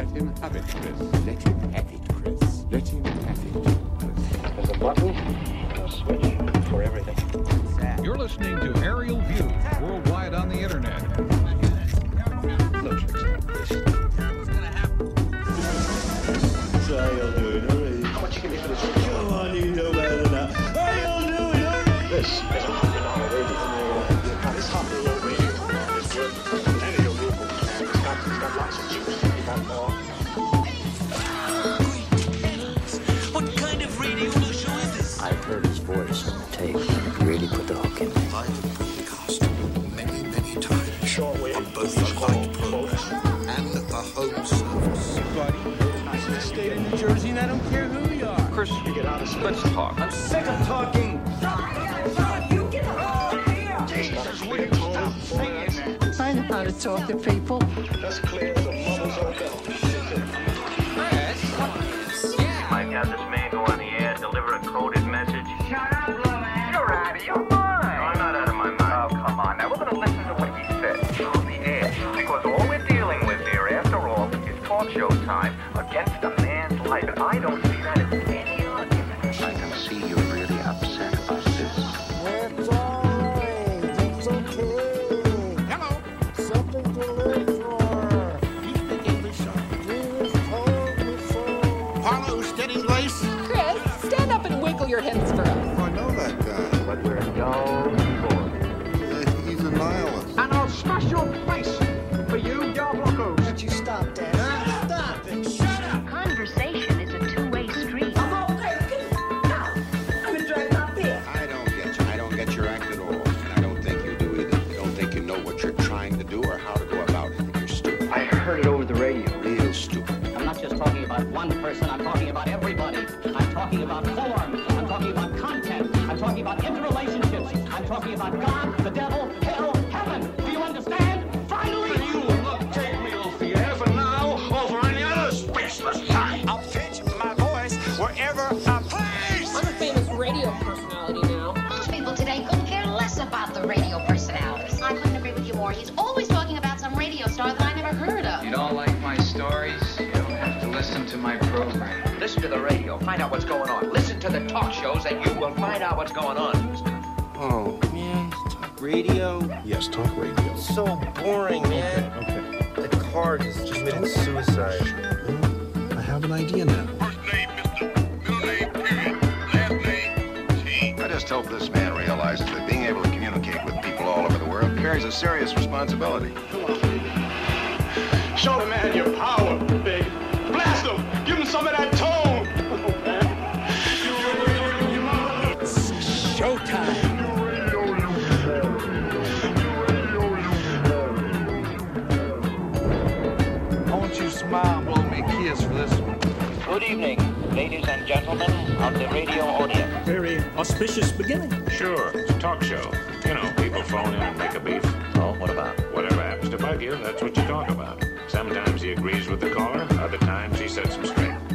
Let him have it, Chris. Let him have it, Chris. Let him have it, Chris. There's a button a switch for everything. You're listening to Aerial View. Let's talk. I'm sick of talking. Jesus, will you stop singing? I know how to talk to people. Let's clear the mother's hotel. going on. Listen to the talk shows and you will find out what's going on. Oh, man. Talk radio? Yes, talk radio. It's so boring, man. Okay, okay. The car just committed suicide. Hmm, I have an idea now. First name, Mr. Middle name, period. Last name, T. I just hope this man realizes that being able to communicate with people all over the world carries a serious responsibility. Show the man your power, big. Blast him! Give him some of that evening, ladies and gentlemen of the radio audience. Very auspicious beginning. Sure, it's a talk show. You know, people phone in and make a beef. Oh, what about? Whatever happens to bug you, that's what you talk about. Sometimes he agrees with the caller, other times he sets him straight.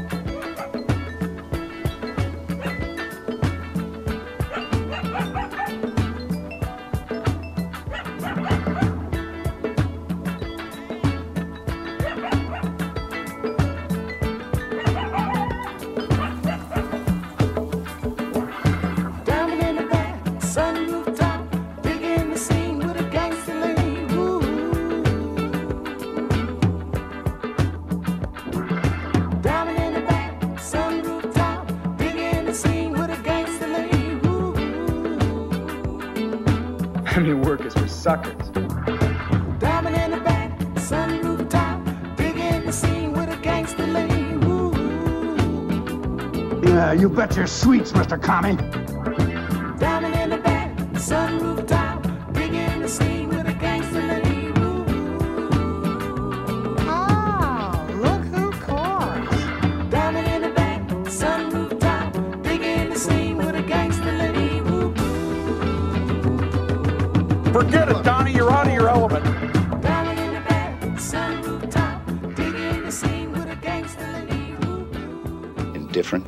suckers. Diamond in the back, sunroof top, digging the scene with a gangster. Ooh. Yeah, you bet your sweets, Mr. Commie.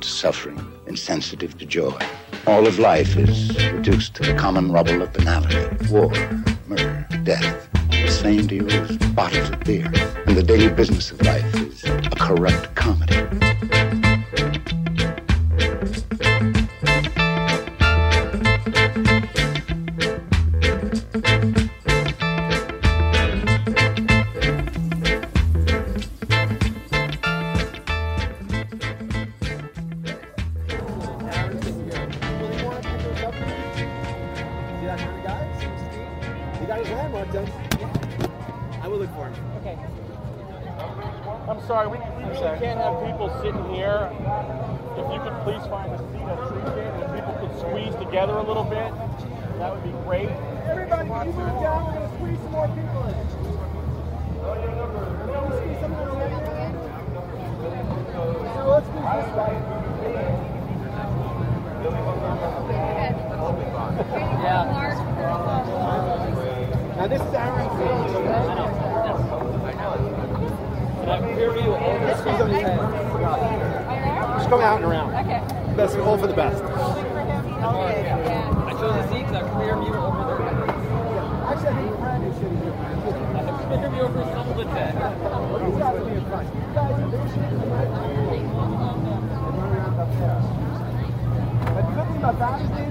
to suffering insensitive to joy. All of life is reduced to the common rubble of banality, war, murder, death, the same to you as bottles of beer, and the daily business of life. Got his landmark done. I will look for him. Okay. I'm sorry, we, we really can't have people sitting here. If you could please find a seat, I'd appreciate it. If people could squeeze together a little bit, that would be great. Everybody, can you move down? We're going to squeeze some more people in. Can we squeeze some more people in? So let's squeeze this way. Yeah. Now this is Aaron Fields, on his head. Just going out and around. Okay. Best, all for the best. I chose a seat because I career view over there. Actually, I think Fred is sitting here. I have career view over some of the deck. He's got to be in front. You guys are there. But the good thing about that is,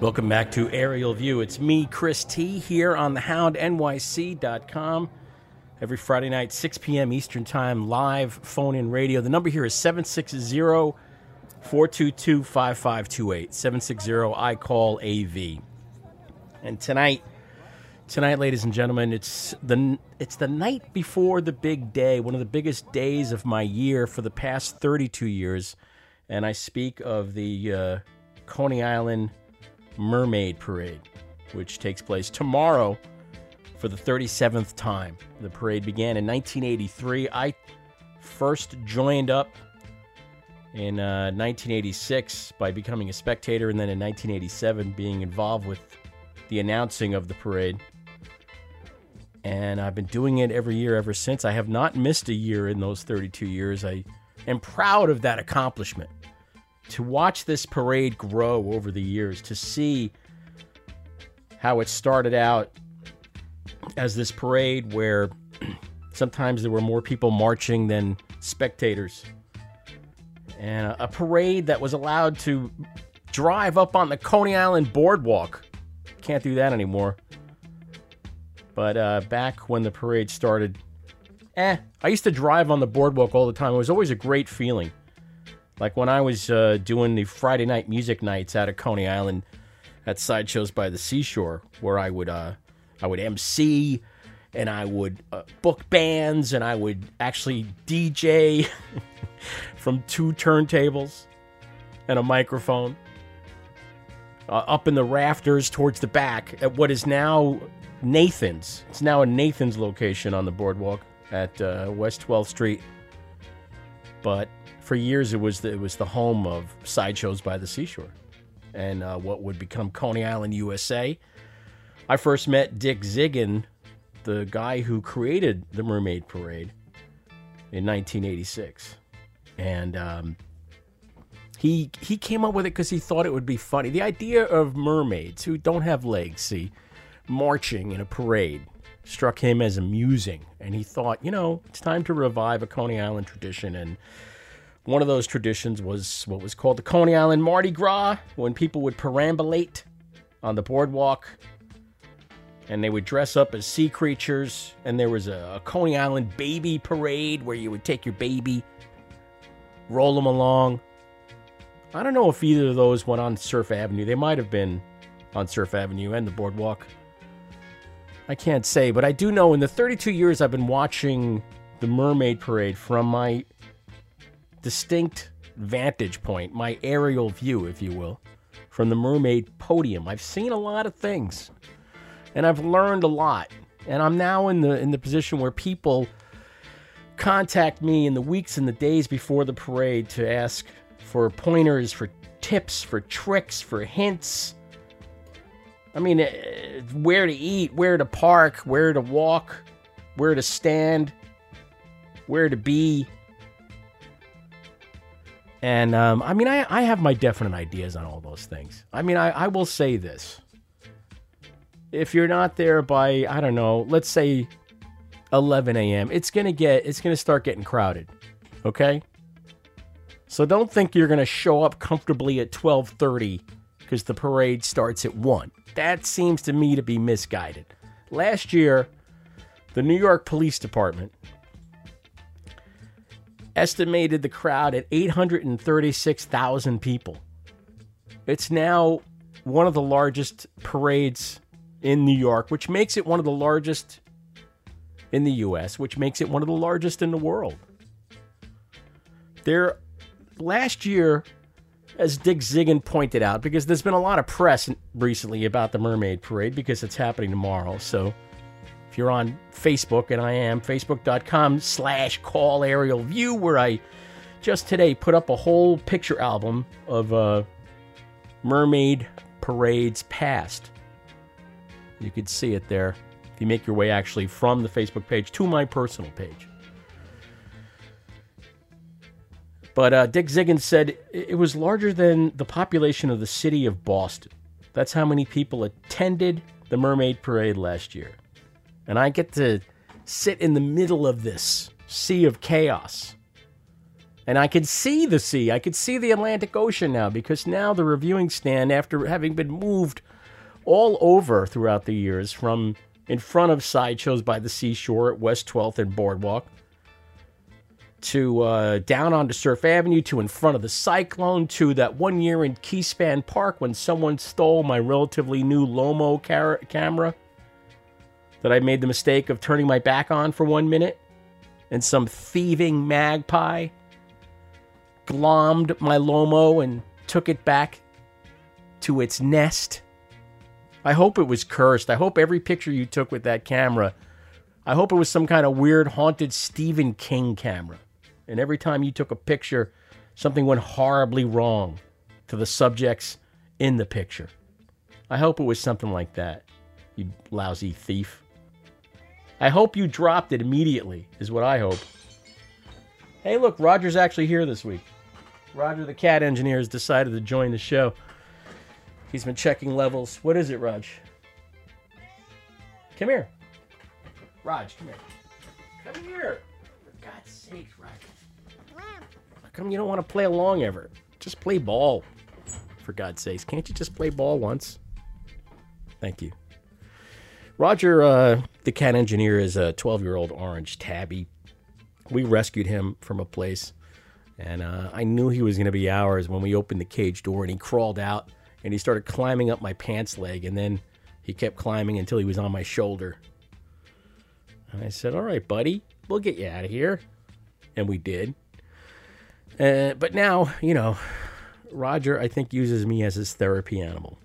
Welcome back to Aerial View. It's me, Chris T, here on thehoundnyc.com. Every Friday night, 6 p.m. Eastern Time, live phone in radio. The number here is 760 422 5528. 760 I call AV. And tonight, tonight, ladies and gentlemen, it's the it's the night before the big day, one of the biggest days of my year for the past 32 years, and I speak of the uh, Coney Island Mermaid Parade, which takes place tomorrow for the 37th time. The parade began in 1983. I first joined up in uh, 1986 by becoming a spectator, and then in 1987 being involved with the announcing of the parade. And I've been doing it every year ever since. I have not missed a year in those 32 years. I am proud of that accomplishment. To watch this parade grow over the years, to see how it started out as this parade where sometimes there were more people marching than spectators. And a, parade that was allowed to drive up on the Coney Island boardwalk. Can't do that anymore. But uh, back when the parade started, eh, I used to drive on the boardwalk all the time. It was always a great feeling. Like when I was uh, doing the Friday night music nights out of Coney Island at sideshows by the seashore, where I would uh, I would MC and I would uh, book bands and I would actually DJ from two turntables and a microphone uh, up in the rafters towards the back at what is now Nathan's. It's now a Nathan's location on the boardwalk at uh, West 12th Street. But for years, it was the, it was the home of sideshows by the seashore, and uh, what would become Coney Island, USA. I first met Dick Zigun, the guy who created the Mermaid Parade, in 1986, and um, he he came up with it because he thought it would be funny. The idea of mermaids who don't have legs, see, marching in a parade struck him as amusing, and he thought, you know, it's time to revive a Coney Island tradition. And one of those traditions was what was called the Coney Island Mardi Gras, when people would perambulate on the boardwalk and they would dress up as sea creatures. And there was a, a Coney Island baby parade where you would take your baby, roll them along. I don't know if either of those went on Surf Avenue. They might have been on Surf Avenue and the boardwalk. I can't say, but I do know in the 32 years I've been watching the Mermaid Parade from my distinct vantage point, my aerial view, if you will, from the Mermaid podium. I've seen a lot of things and I've learned a lot. And I'm now in the in the position where people contact me in the weeks and the days before the parade to ask for pointers, for tips, for tricks, for hints. I mean, eh, where to eat, where to park, where to walk, where to stand, where to be. And um, I mean, I, I have my definite ideas on all those things. I mean, I, I will say this. If you're not there by, I don't know, let's say 11 a.m. It's gonna get it's gonna start getting crowded. Okay? So don't think you're gonna show up comfortably at 12:30 because the parade starts at 1. That seems to me to be misguided. Last year, the New York Police Department estimated the crowd at 836,000 people. It's now one of the largest parades in New York, which makes it one of the largest in the US, which makes it one of the largest in the world. There last year as Dick Zigun pointed out, because there's been a lot of press recently about the Mermaid Parade because it's happening tomorrow. So you're on Facebook, and I am, facebook.com slash call aerial view, where I just today put up a whole picture album of uh, mermaid parades past. You can see it there if you make your way actually from the Facebook page to my personal page. But uh, Dick Ziggins said it was larger than the population of the city of Boston. That's how many people attended the Mermaid Parade last year. And I get to sit in the middle of this sea of chaos. And I can see the sea. I could see the Atlantic Ocean now because now the reviewing stand, after having been moved all over throughout the years from in front of sideshows by the seashore at West 12th and Boardwalk to uh, down onto Surf Avenue to in front of the Cyclone to that one year in Keyspan Park when someone stole my relatively new Lomo car- camera that I made the mistake of turning my back on for one minute and some thieving magpie glommed my Lomo and took it back to its nest. I hope it was cursed. I hope every picture you took with that camera, I hope it was some kind of weird haunted Stephen King camera. And every time you took a picture, something went horribly wrong to the subjects in the picture. I hope it was something like that, you lousy thief. I hope you dropped it immediately, is what I hope. Hey, look, Roger's actually here this week. Roger, the cat engineer, has decided to join the show. He's been checking levels. What is it, Raj? Come here. Raj, come here. Come here. For God's sake, Raj. How come you don't want to play along ever? Just play ball. For God's sakes. Can't you just play ball once? Thank you. Roger, uh, the cat engineer, is a 12 year old orange tabby. We rescued him from a place, and uh, I knew he was going to be ours when we opened the cage door and he crawled out and he started climbing up my pants leg, and then he kept climbing until he was on my shoulder. And I said, All right, buddy, we'll get you out of here. And we did. Uh, but now, you know, Roger, I think, uses me as his therapy animal.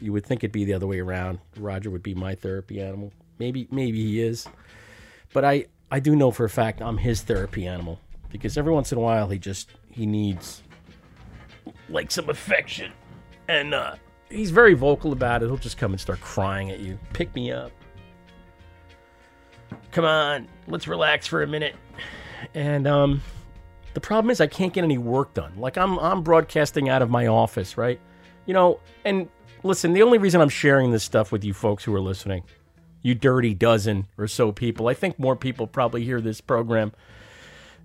You would think it'd be the other way around. Roger would be my therapy animal. Maybe, maybe he is. But I, I do know for a fact I'm his therapy animal because every once in a while he just he needs like some affection, and uh, he's very vocal about it. He'll just come and start crying at you. Pick me up. Come on, let's relax for a minute. And um, the problem is I can't get any work done. Like I'm I'm broadcasting out of my office, right? You know, and listen, the only reason I'm sharing this stuff with you folks who are listening, you dirty dozen or so people. I think more people probably hear this program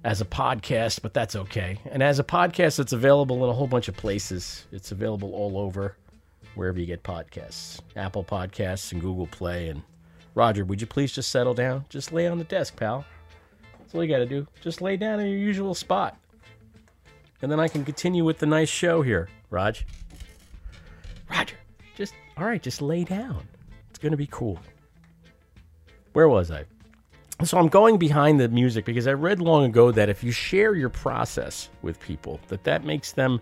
as a podcast, but that's okay. And as a podcast, it's available in a whole bunch of places. It's available all over wherever you get podcasts. Apple Podcasts and Google Play and Roger, would you please just settle down? Just lay on the desk, pal. That's all you got to do. Just lay down in your usual spot. And then I can continue with the nice show here, Raj. Roger, all right, just lay down. It's going to be cool. Where was I? So I'm going behind the music because I read long ago that if you share your process with people, that that makes them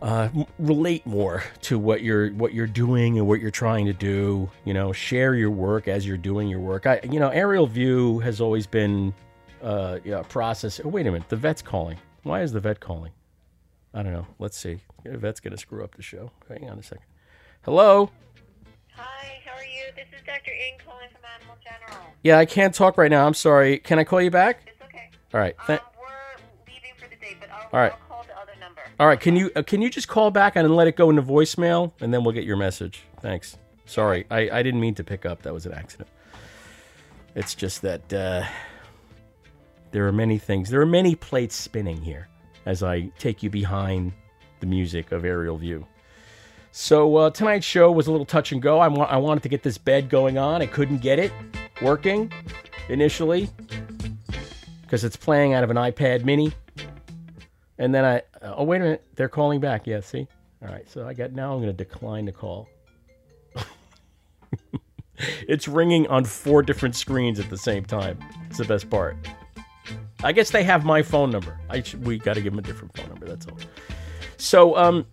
uh, relate more to what you're what you're doing and what you're trying to do. You know, share your work as you're doing your work. I, you know, aerial view has always been uh, a process. Oh, wait a minute, the vet's calling. Why is the vet calling? I don't know. Let's see. The vet's gonna screw up the show. Hang on a second. Hello. Hi, how are you? This is Dr. Ng calling from Animal General. Yeah, I can't talk right now. I'm sorry. Can I call you back? It's okay. All right. Th- Um, we're leaving for the day, but I'll, All right. I'll call the other number. All right, can you uh, can you just call back and let it go into voicemail, and then we'll get your message. Thanks. Sorry, I, I didn't mean to pick up. That was an accident. It's just that uh, there are many things, there are many plates spinning here as I take you behind the music of Aerial View. So uh, tonight's show was a little touch and go. I, wa- I wanted to get this bed going on. I couldn't get it working initially because it's playing out of an iPad Mini. And then I oh wait a minute, they're calling back. Yeah, see. All right, so I got now. I'm going to decline the call. it's ringing on four different screens at the same time. It's the best part. I guess they have my phone number. I sh- we got to give them a different phone number. That's all. So um,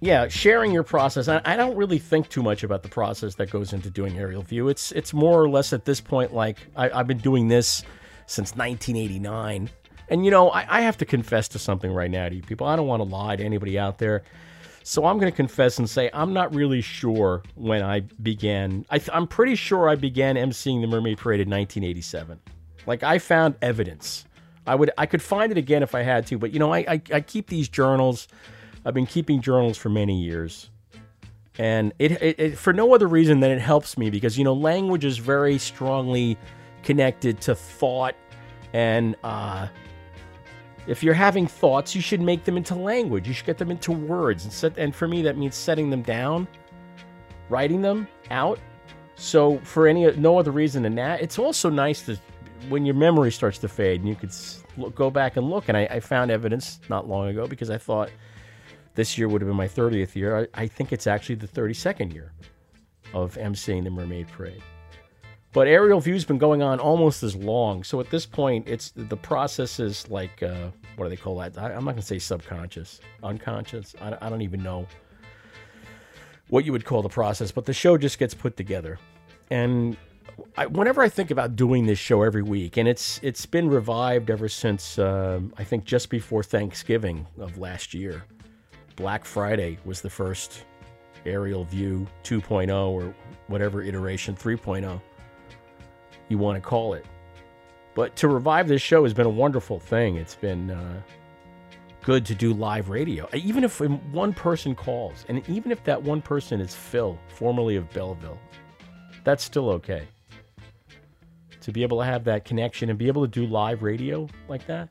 yeah, sharing your process. I, I don't really think too much about the process that goes into doing aerial view. It's it's more or less at this point like I, I've been doing this since 1989. And you know, I, I have to confess to something right now to you people. I don't want to lie to anybody out there. So I'm going to confess and say I'm not really sure when I began. I I'm pretty sure I began emceeing the Mermaid Parade in 1987. Like I found evidence. I would I could find it again if I had to, but you know I I, I keep these journals. I've been keeping journals for many years, and it, it, it for no other reason than it helps me because you know language is very strongly connected to thought, and uh, if you're having thoughts, you should make them into language. You should get them into words, and set. And for me, that means setting them down, writing them out. So for any no other reason than that, it's also nice to when your memory starts to fade and you could go back and look. And I, I found evidence not long ago because I thought this year would have been my 30th year. I, I think it's actually the 32nd year of emceeing the Mermaid Parade. But aerial view's been going on almost as long. So at this point, it's the process is like uh, what do they call that? I, I'm not gonna say subconscious, unconscious. I, I don't even know what you would call the process. But the show just gets put together, and I, whenever I think about doing this show every week, and it's it's been revived ever since um, I think just before Thanksgiving of last year. Black Friday was the first aerial view 2.0 or whatever iteration 3.0 you want to call it. But to revive this show has been a wonderful thing. It's been uh, good to do live radio, even if one person calls, and even if that one person is Phil, formerly of Belleville, that's still okay. To be able to have that connection and be able to do live radio like that,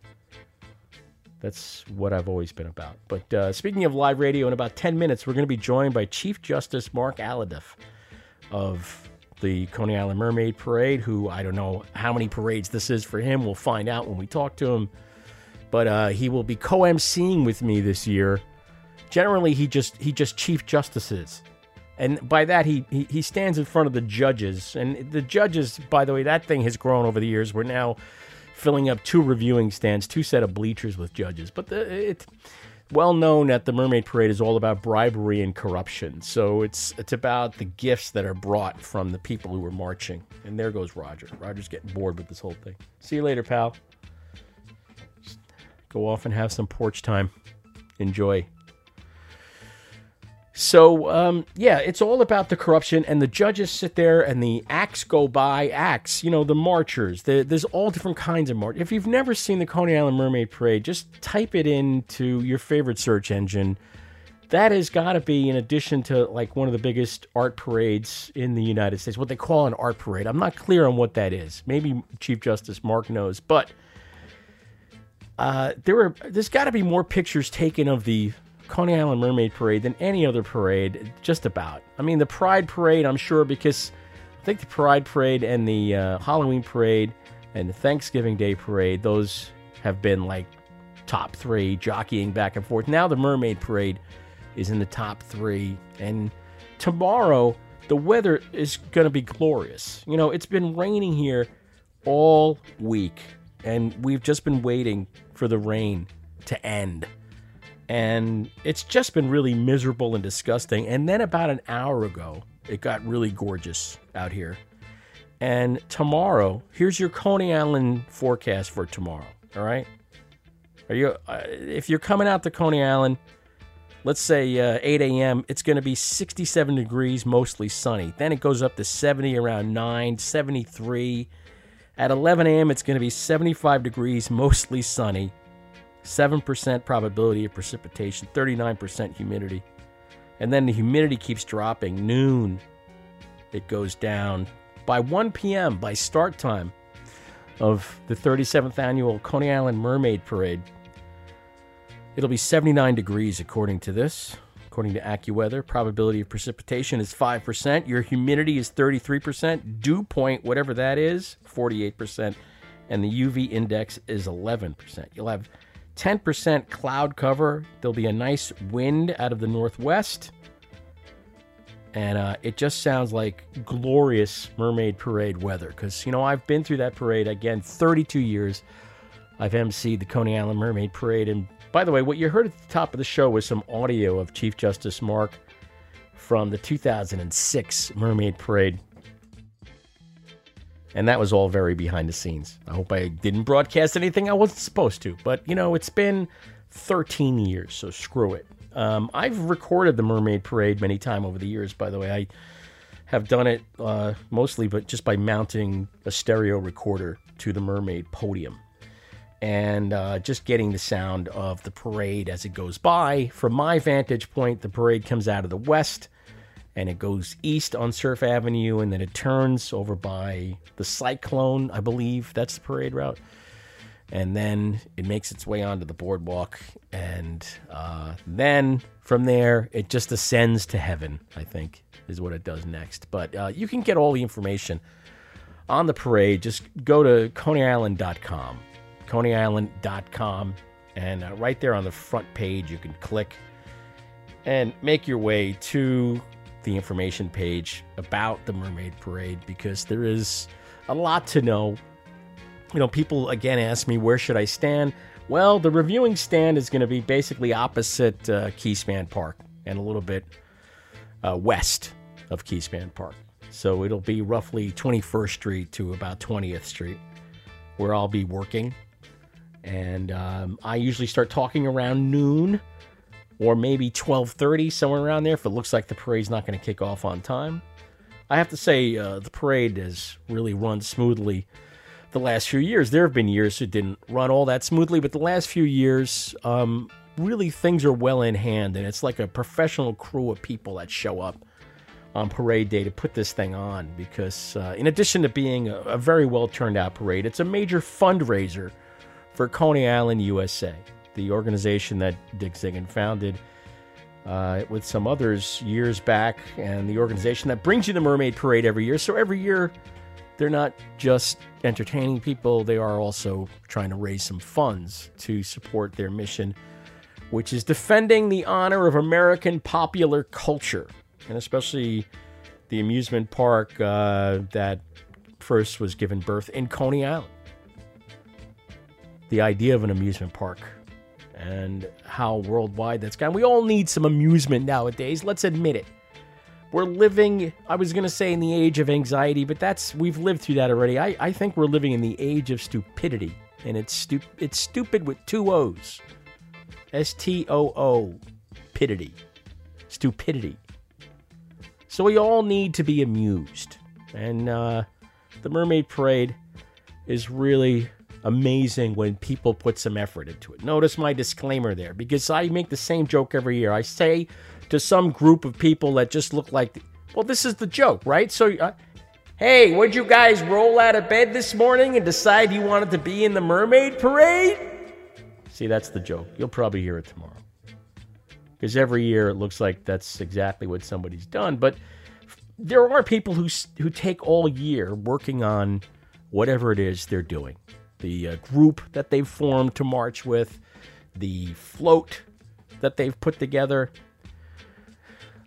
that's what I've always been about. But uh, speaking of live radio, in about 10 minutes, we're going to be joined by Chief Justice Mark Alhadeff of the Coney Island Mermaid Parade, who I don't know how many parades this is for him. We'll find out when we talk to him. But uh, he will be co emceeing with me this year. Generally, he just he just chief justices. And by that, he, he he stands in front of the judges. And the judges, by the way, that thing has grown over the years. We're now filling up two reviewing stands, two set of bleachers with judges. But the, it's well known that the Mermaid Parade is all about bribery and corruption. So it's it's about the gifts that are brought from the people who are marching. And there goes Roger. Roger's getting bored with this whole thing. See you later, pal. Just go off and have some porch time. Enjoy. So um, yeah, it's all about the corruption, and the judges sit there, and the acts go by. Acts, you know, the marchers. The, there's all different kinds of march. If you've never seen the Coney Island Mermaid Parade, just type it into your favorite search engine. That has got to be, in addition to like one of the biggest art parades in the United States, what they call an art parade. I'm not clear on what that is. Maybe Chief Justice Mark knows, but uh, there were. There's got to be more pictures taken of the Coney Island Mermaid Parade than any other parade, just about. I mean, the Pride Parade, I'm sure, because I think the Pride Parade and the uh, Halloween Parade and the Thanksgiving Day Parade, those have been like top three, jockeying back and forth. Now the Mermaid Parade is in the top three. And tomorrow, the weather is going to be glorious. You know, it's been raining here all week, and we've just been waiting for the rain to end and it's just been really miserable and disgusting. And then about an hour ago, it got really gorgeous out here. And tomorrow, here's your Coney Island forecast for tomorrow. All right, are you? Uh, if you're coming out to Coney Island, let's say uh, 8 a.m., it's going to be 67 degrees, mostly sunny. Then it goes up to 70 around 9, 73. At 11 a.m., it's going to be 75 degrees, mostly sunny. 7% probability of precipitation, 39% humidity. And then the humidity keeps dropping. Noon, it goes down by 1 p.m. by start time of the 37th annual Coney Island Mermaid Parade. It'll be 79 degrees according to this. According to AccuWeather, probability of precipitation is 5%. Your humidity is 33%. Dew point, whatever that is, 48%. And the UV index is 11%. You'll have 10% cloud cover. There'll be a nice wind out of the northwest. And uh, it just sounds like glorious Mermaid Parade weather. Because, you know, I've been through that parade again 32 years. I've emceed the Coney Island Mermaid Parade. And by the way, what you heard at the top of the show was some audio of Chief Justice Mark from the 2006 Mermaid Parade. And that was all very behind the scenes. I hope I didn't broadcast anything I wasn't supposed to. But, you know, it's been 13 years, so screw it. Um, I've recorded the Mermaid Parade many times over the years, by the way. I have done it uh, mostly, but just by mounting a stereo recorder to the Mermaid podium and uh, just getting the sound of the parade as it goes by. From my vantage point, the parade comes out of the west and it goes east on Surf Avenue and then it turns over by the Cyclone, I believe that's the parade route. And then it makes its way onto the boardwalk. And uh, then from there, it just ascends to heaven, I think, is what it does next. But uh, you can get all the information on the parade. Just go to coneyisland.com coneyisland.com. And uh, right there on the front page, you can click and make your way to the information page about the Mermaid Parade because there is a lot to know. You know, people again ask me, where should I stand? Well, the reviewing stand is going to be basically opposite uh, Keyspan Park and a little bit uh, west of Keyspan Park. So it'll be roughly 21st Street to about 20th Street where I'll be working and um, I usually start talking around noon or maybe 12:30 somewhere around there if it looks like the parade's not going to kick off on time. I have to say uh, the parade has really run smoothly the last few years. There have been years it didn't run all that smoothly, but the last few years, um, really things are well in hand, and it's like a professional crew of people that show up on parade day to put this thing on. Because uh, in addition to being a, a very well turned out parade, it's a major fundraiser for Coney Island, USA, the organization that Dick Zigun founded uh, with some others years back, and the organization that brings you the Mermaid Parade every year. So every year, they're not just entertaining people, they are also trying to raise some funds to support their mission, which is defending the honor of American popular culture, and especially the amusement park uh, that first was given birth in Coney Island the idea of an amusement park and how worldwide that's gone. We all need some amusement nowadays, let's admit it. We're living, I was going to say in the age of anxiety, but that's, we've lived through that already. I, I think we're living in the age of stupidity, and it's, stu- it's stupid with two O's. S T O O, pidity. Stupidity. So we all need to be amused. And uh, the Mermaid Parade is really amazing when people put some effort into it. Notice my disclaimer there because I make the same joke every year. I say to some group of people that just look like, well, this is the joke, right? So, uh, hey, would you guys roll out of bed this morning and decide you wanted to be in the mermaid parade? See, that's the joke. You'll probably hear it tomorrow. Because every year it looks like that's exactly what somebody's done. But there are people who, who take all year working on whatever it is they're doing the uh, group that they've formed to march with, the float that they've put together,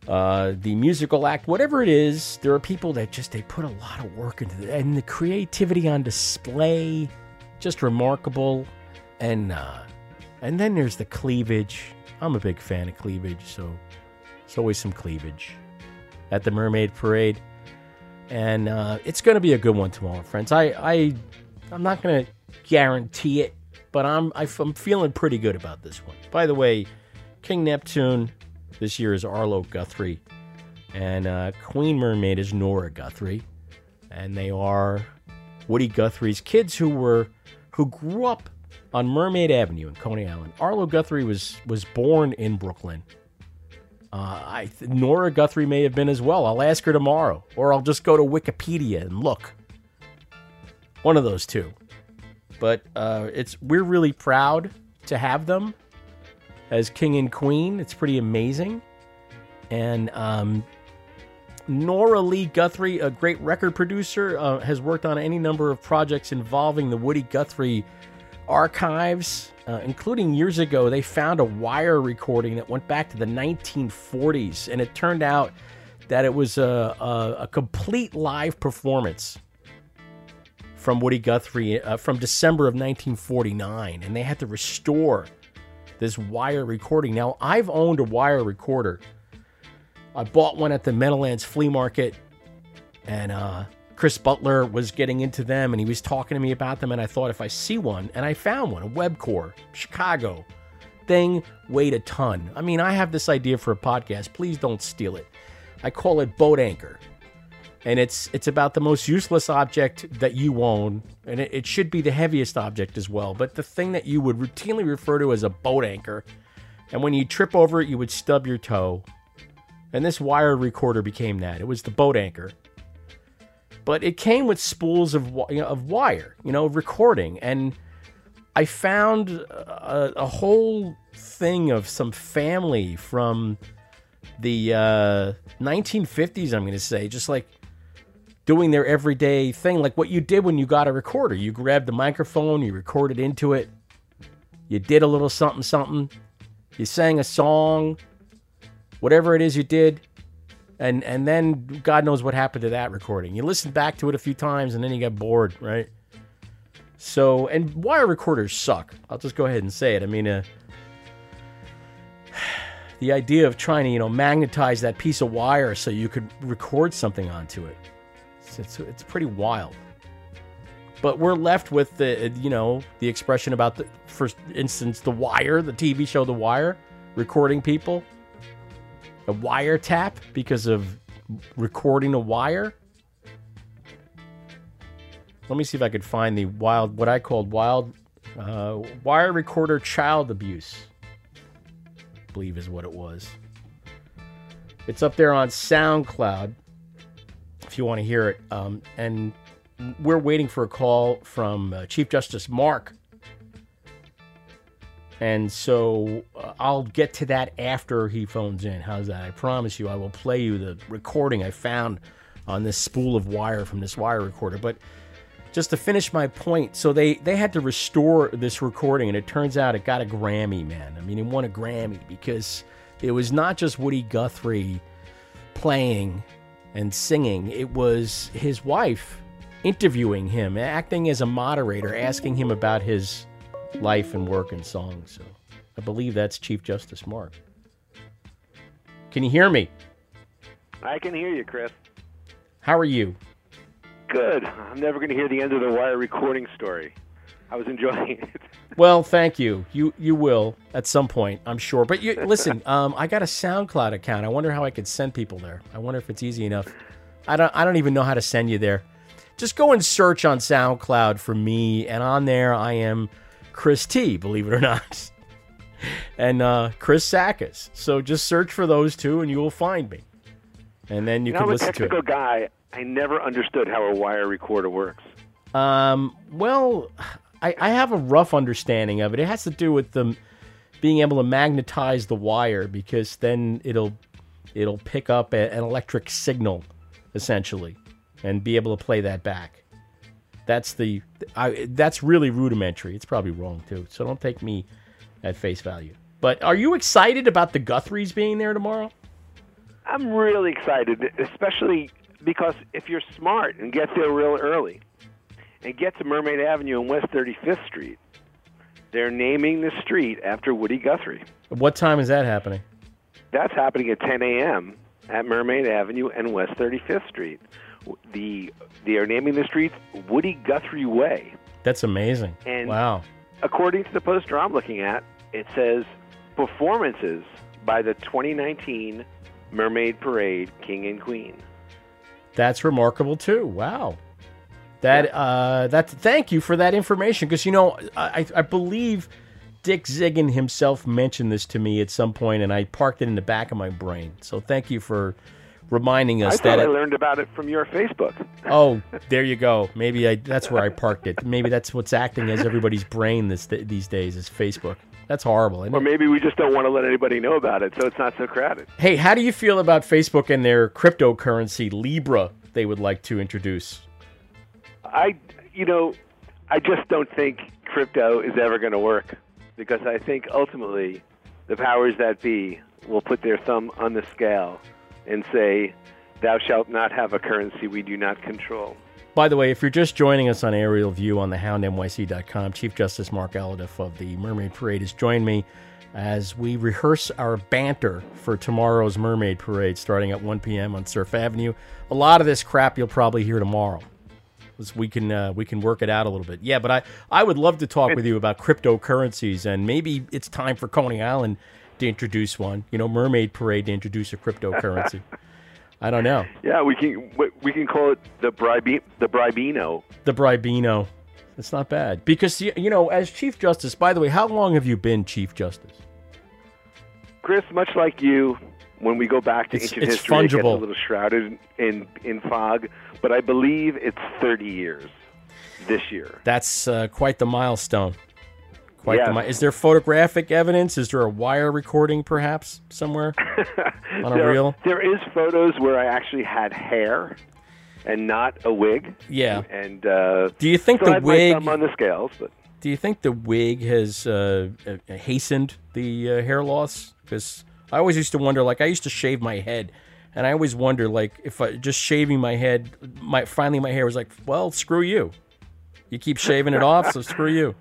uh, the musical act, whatever it is, there are people that just they put a lot of work into it, and the creativity on display, just remarkable, and uh, and then there's the cleavage. I'm a big fan of cleavage, so it's always some cleavage at the Mermaid Parade, and uh, it's going to be a good one tomorrow, friends. I I I'm not going to guarantee it, but I'm I'm feeling pretty good about this one. By the way, King Neptune this year is Arlo Guthrie, and uh, Queen Mermaid is Nora Guthrie, and they are Woody Guthrie's kids who were who grew up on Mermaid Avenue in Coney Island. Arlo Guthrie was was born in Brooklyn, Uh, I th- Nora Guthrie may have been as well. I'll ask her tomorrow, or I'll just go to Wikipedia and look. One of those two. But uh, it's we're really proud to have them as king and queen. It's pretty amazing. And um, Nora Lee Guthrie, a great record producer, uh, has worked on any number of projects involving the Woody Guthrie archives, uh, including years ago, they found a wire recording that went back to the 1940s, and it turned out that it was a, a, a complete live performance from Woody Guthrie uh, from December of 1949, and they had to restore this wire recording. Now, I've owned a wire recorder. I bought one at the Meadowlands Flea Market, and uh, Chris Butler was getting into them, and he was talking to me about them. And I thought if I see one, and I found one, a Webcor, Chicago thing, weighed a ton. I mean, I have this idea for a podcast. Please don't steal it. I call it Boat Anchor, and it's it's about the most useless object that you own, and it, it should be the heaviest object as well. But the thing that you would routinely refer to as a boat anchor, and when you trip over it, you would stub your toe. And this wire recorder became that. It was the boat anchor. But it came with spools of you know, of wire, you know, recording, and I found a, a whole thing of some family from the uh, 1950s. I'm going to say, just like doing their everyday thing, like what you did when you got a recorder. You grabbed the microphone, you recorded into it, you did a little something, something, you sang a song, whatever it is you did, and and then God knows what happened to that recording. You listened back to it a few times, and then you got bored, right? So, and wire recorders suck. I'll just go ahead and say it. I mean, uh, the idea of trying to you know magnetize that piece of wire so you could record something onto it, it's it's, it's pretty wild. But we're left with the you know the expression about the for instance the wire, the TV show The Wire, recording people a wiretap because of recording a wire. Let me see if I could find the wild, what I called wild uh, wire recorder child abuse. I believe is what it was. It's up there on SoundCloud if you want to hear it. Um, and we're waiting for a call from uh, Chief Justice Mark and so uh, I'll get to that after he phones in. How's that? I promise you, I will play you the recording I found on this spool of wire from this wire recorder. But just to finish my point, so they they had to restore this recording, and it turns out it got a Grammy, man. I mean, it won a Grammy because it was not just Woody Guthrie playing and singing; it was his wife interviewing him, acting as a moderator, asking him about his life and work and songs. So I believe that's Chief Justice Mark. Can you hear me? I can hear you, Chris. How are you? Good. I'm never going to hear the end of the wire recording story. I was enjoying it. Well, thank you. You you will at some point, I'm sure. But you listen, um, I got a SoundCloud account. I wonder how I could send people there. I wonder if it's easy enough. I don't I don't even know how to send you there. Just go and search on SoundCloud for me, and on there I am Chris T, believe it or not. and uh, Chris Tsakis. So just search for those two and you will find me. And then you, know, can I'm a listen to technical guy. I never understood how a wire recorder works. Um, well, I, I have a rough understanding of it. It has to do with them being able to magnetize the wire because then it'll it'll pick up a, an electric signal essentially and be able to play that back. That's the I, that's really rudimentary. It's probably wrong too. So don't take me at face value. But are you excited about the Guthries being there tomorrow? I'm really excited, especially because if you're smart and get there real early and get to Mermaid Avenue and West 35th Street, they're naming the street after Woody Guthrie. What time is that happening? That's happening at 10 a.m. at Mermaid Avenue and West 35th Street. The they are naming the street Woody Guthrie Way. That's amazing. And wow. According to the poster I'm looking at, it says performances by the 2019 Mermaid Parade King and Queen. That's remarkable too. Wow. That uh that thank you for that information because you know I I believe Dick Zigun himself mentioned this to me at some point, and I parked it in the back of my brain. So thank you for reminding us thought that. I learned about it from your Facebook. oh, there you go. Maybe I, that's where I parked it. Maybe that's what's acting as everybody's brain this these days is Facebook. That's horrible. Isn't Or maybe we just don't want to let anybody know about it, so it's not so crowded. Hey, how do you feel about Facebook and their cryptocurrency Libra they would like to introduce? I, you know, I just don't think crypto is ever going to work because I think ultimately the powers that be will put their thumb on the scale and say, "Thou shalt not have a currency we do not control." By the way, if you're just joining us on Aerial View on the houndnyc.com, Chief Justice Mark Alhadeff of the Mermaid Parade has joined me as we rehearse our banter for tomorrow's Mermaid Parade starting at 1 p.m. on Surf Avenue. A lot of this crap you'll probably hear tomorrow. We can uh, we can work it out a little bit. Yeah, but I, I would love to talk with you about cryptocurrencies and maybe it's time for Coney Island to introduce one. You know, Mermaid Parade to introduce a cryptocurrency. I don't know. Yeah, we can we can call it the bribe the bribino. The Bribino. It's not bad. Because, you know, as Chief Justice, by the way, how long have you been Chief Justice? Chris, much like you, when we go back to It's- ancient it's history, it gets a little shrouded in in fog. But I believe it's 30 years this year. That's uh, quite the milestone. Quite the mi- Is there photographic evidence? Is there a wire recording, perhaps, somewhere on a there, reel? There is photos where I actually had hair and not a wig. Yeah. And uh, Do you think the I had my wig- on the scales? But Do you think the wig has uh, uh, hastened the uh, hair loss? Because I always used to wonder, like, I used to shave my head, and I always wonder, like, if I just shaving my head, my finally my hair was like, well, screw you. You keep shaving it off, so screw you.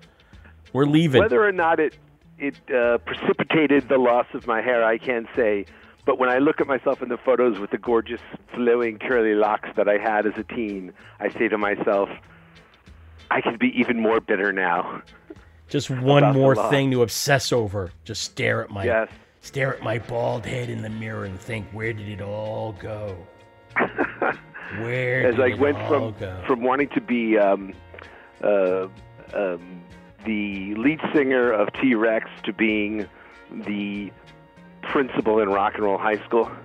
We're leaving. whether or not it it uh, precipitated the loss of my hair, I can't say. But when I look at myself in the photos with the gorgeous flowing curly locks that I had as a teen, I say to myself, I could be even more bitter now. Just one more thing to obsess over. Just stare at my Yes. Stare at my bald head in the mirror and think, where did it all go? Where As did I went from go? from wanting to be um, uh, um, the lead singer of T Rex to being the principal in rock and roll high school.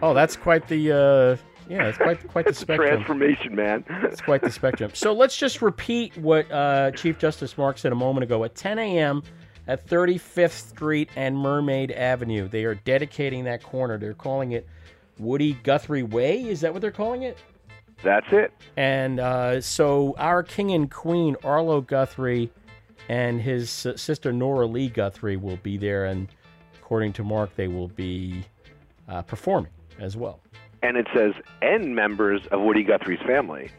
Oh, that's quite the uh, yeah, it's quite quite the spectrum. transformation, man. It's quite the spectrum. So let's just repeat what uh, Chief Justice Mark said a moment ago. At 10 a.m. at 35th Street and Mermaid Avenue, they are dedicating that corner. They're calling it Woody Guthrie Way. Is that what they're calling it? That's it. And uh, so our king and queen, Arlo Guthrie, and his sister Nora Lee Guthrie will be there. And according to Mark, they will be uh, performing as well. and it says and members of Woody Guthrie's family,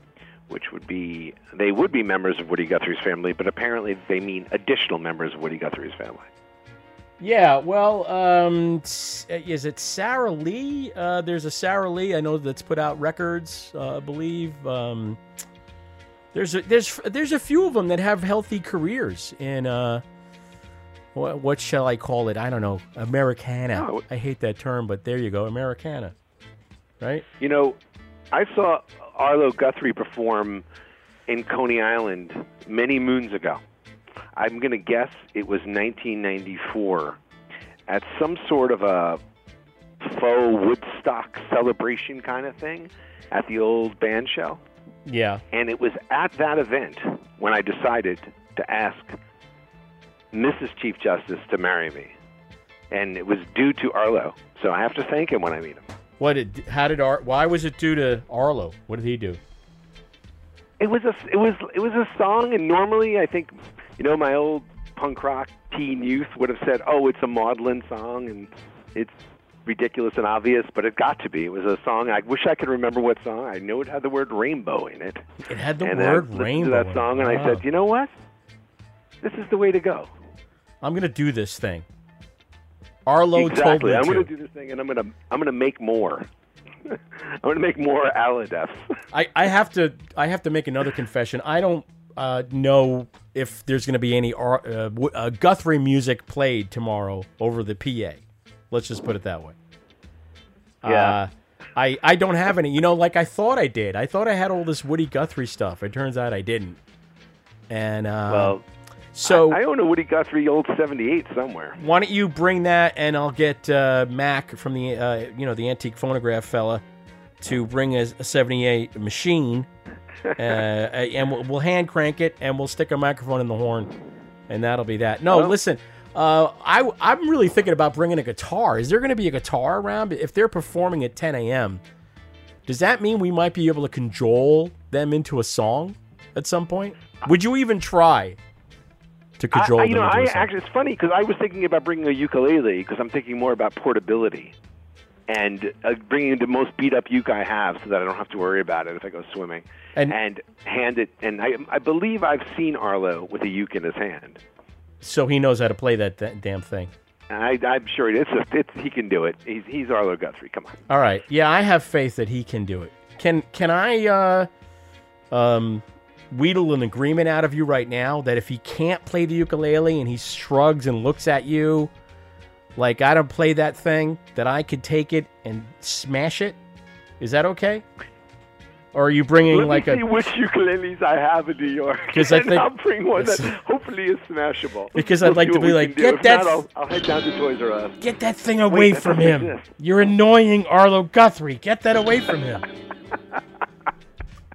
which would be they would be members of Woody Guthrie's family, but apparently they mean additional members of Woody Guthrie's family. Yeah, well, um, is it Sarah Lee? Uh, there's a Sarah Lee I know that's put out records, uh, I believe. Um, there's a, there's there's a few of them that have healthy careers in uh, what, what shall I call it? I don't know, Americana. Oh. I hate that term, but there you go, Americana. Right? You know, I saw Arlo Guthrie perform in Coney Island many moons ago. I'm going to guess it was 1994 at some sort of a faux Woodstock celebration kind of thing at the old band shell. Yeah. And it was at that event when I decided to ask Mrs. Chief Justice to marry me. And it was due to Arlo. So I have to thank him when I meet him. What did? How did Ar? Why was it due to Arlo? What did he do? It was a it was it was a song, and normally I think, you know, my old punk rock teen youth would have said, "Oh, it's a maudlin song," and it's ridiculous and obvious, but it got to be. It was a song. I wish I could remember what song. I know it had the word rainbow in it. It had the and word rainbow. to that song, and I said, "You know what? This is the way to go." I'm gonna do this thing. Arlo told exactly. me I'm going to do this thing, and I'm going to I'm going to make more. I'm going to make more Alhadeffs. I, I have to I have to make another confession. I don't uh, know if there's going to be any uh, uh, Guthrie music played tomorrow over the PA. Let's just put it that way. Yeah. Uh, I I don't have any. You know, like I thought I did. I thought I had all this Woody Guthrie stuff. It turns out I didn't. And uh, Well, So I, I own a Woody Guthrie old '78 somewhere. why don't you bring that, and I'll get uh, Mac from the uh, you know the antique phonograph fella to bring a, a '78 machine, uh, and we'll, we'll hand crank it, and we'll stick a microphone in the horn, and that'll be that. No, Well- listen. Uh, I, I'm really thinking about bringing a guitar. Is there going to be a guitar around? If they're performing at 10 a.m., does that mean we might be able to cajole them into a song at some point? Would you even try to I, cajole I, you them know, I actually it's funny because I was thinking about bringing a ukulele because I'm thinking more about portability and uh, bringing the most beat up uke I have so that I don't have to worry about it if I go swimming And- hand it. And I, I believe I've seen Arlo with a uke in his hand. so he knows how to play that, that damn thing. I, I'm sure it's just it's he can do it. He's he's Arlo Guthrie. Come on. All right. Yeah, I have faith that he can do it. Can can I uh um wheedle an agreement out of you right now that if he can't play the ukulele and he shrugs and looks at you like I don't play that thing, that I could take it and smash it? Is that okay? Or are you bringing Let like me a see which ukuleles I have in New York, 'Cause I think- I'll bring one that hopefully is smashable. Because I'd like to be like, "Get that Not, I'll, I'll head down to Toys R Us. Get that thing away Wait, from him. You're annoying Arlo Guthrie. Get that away from him.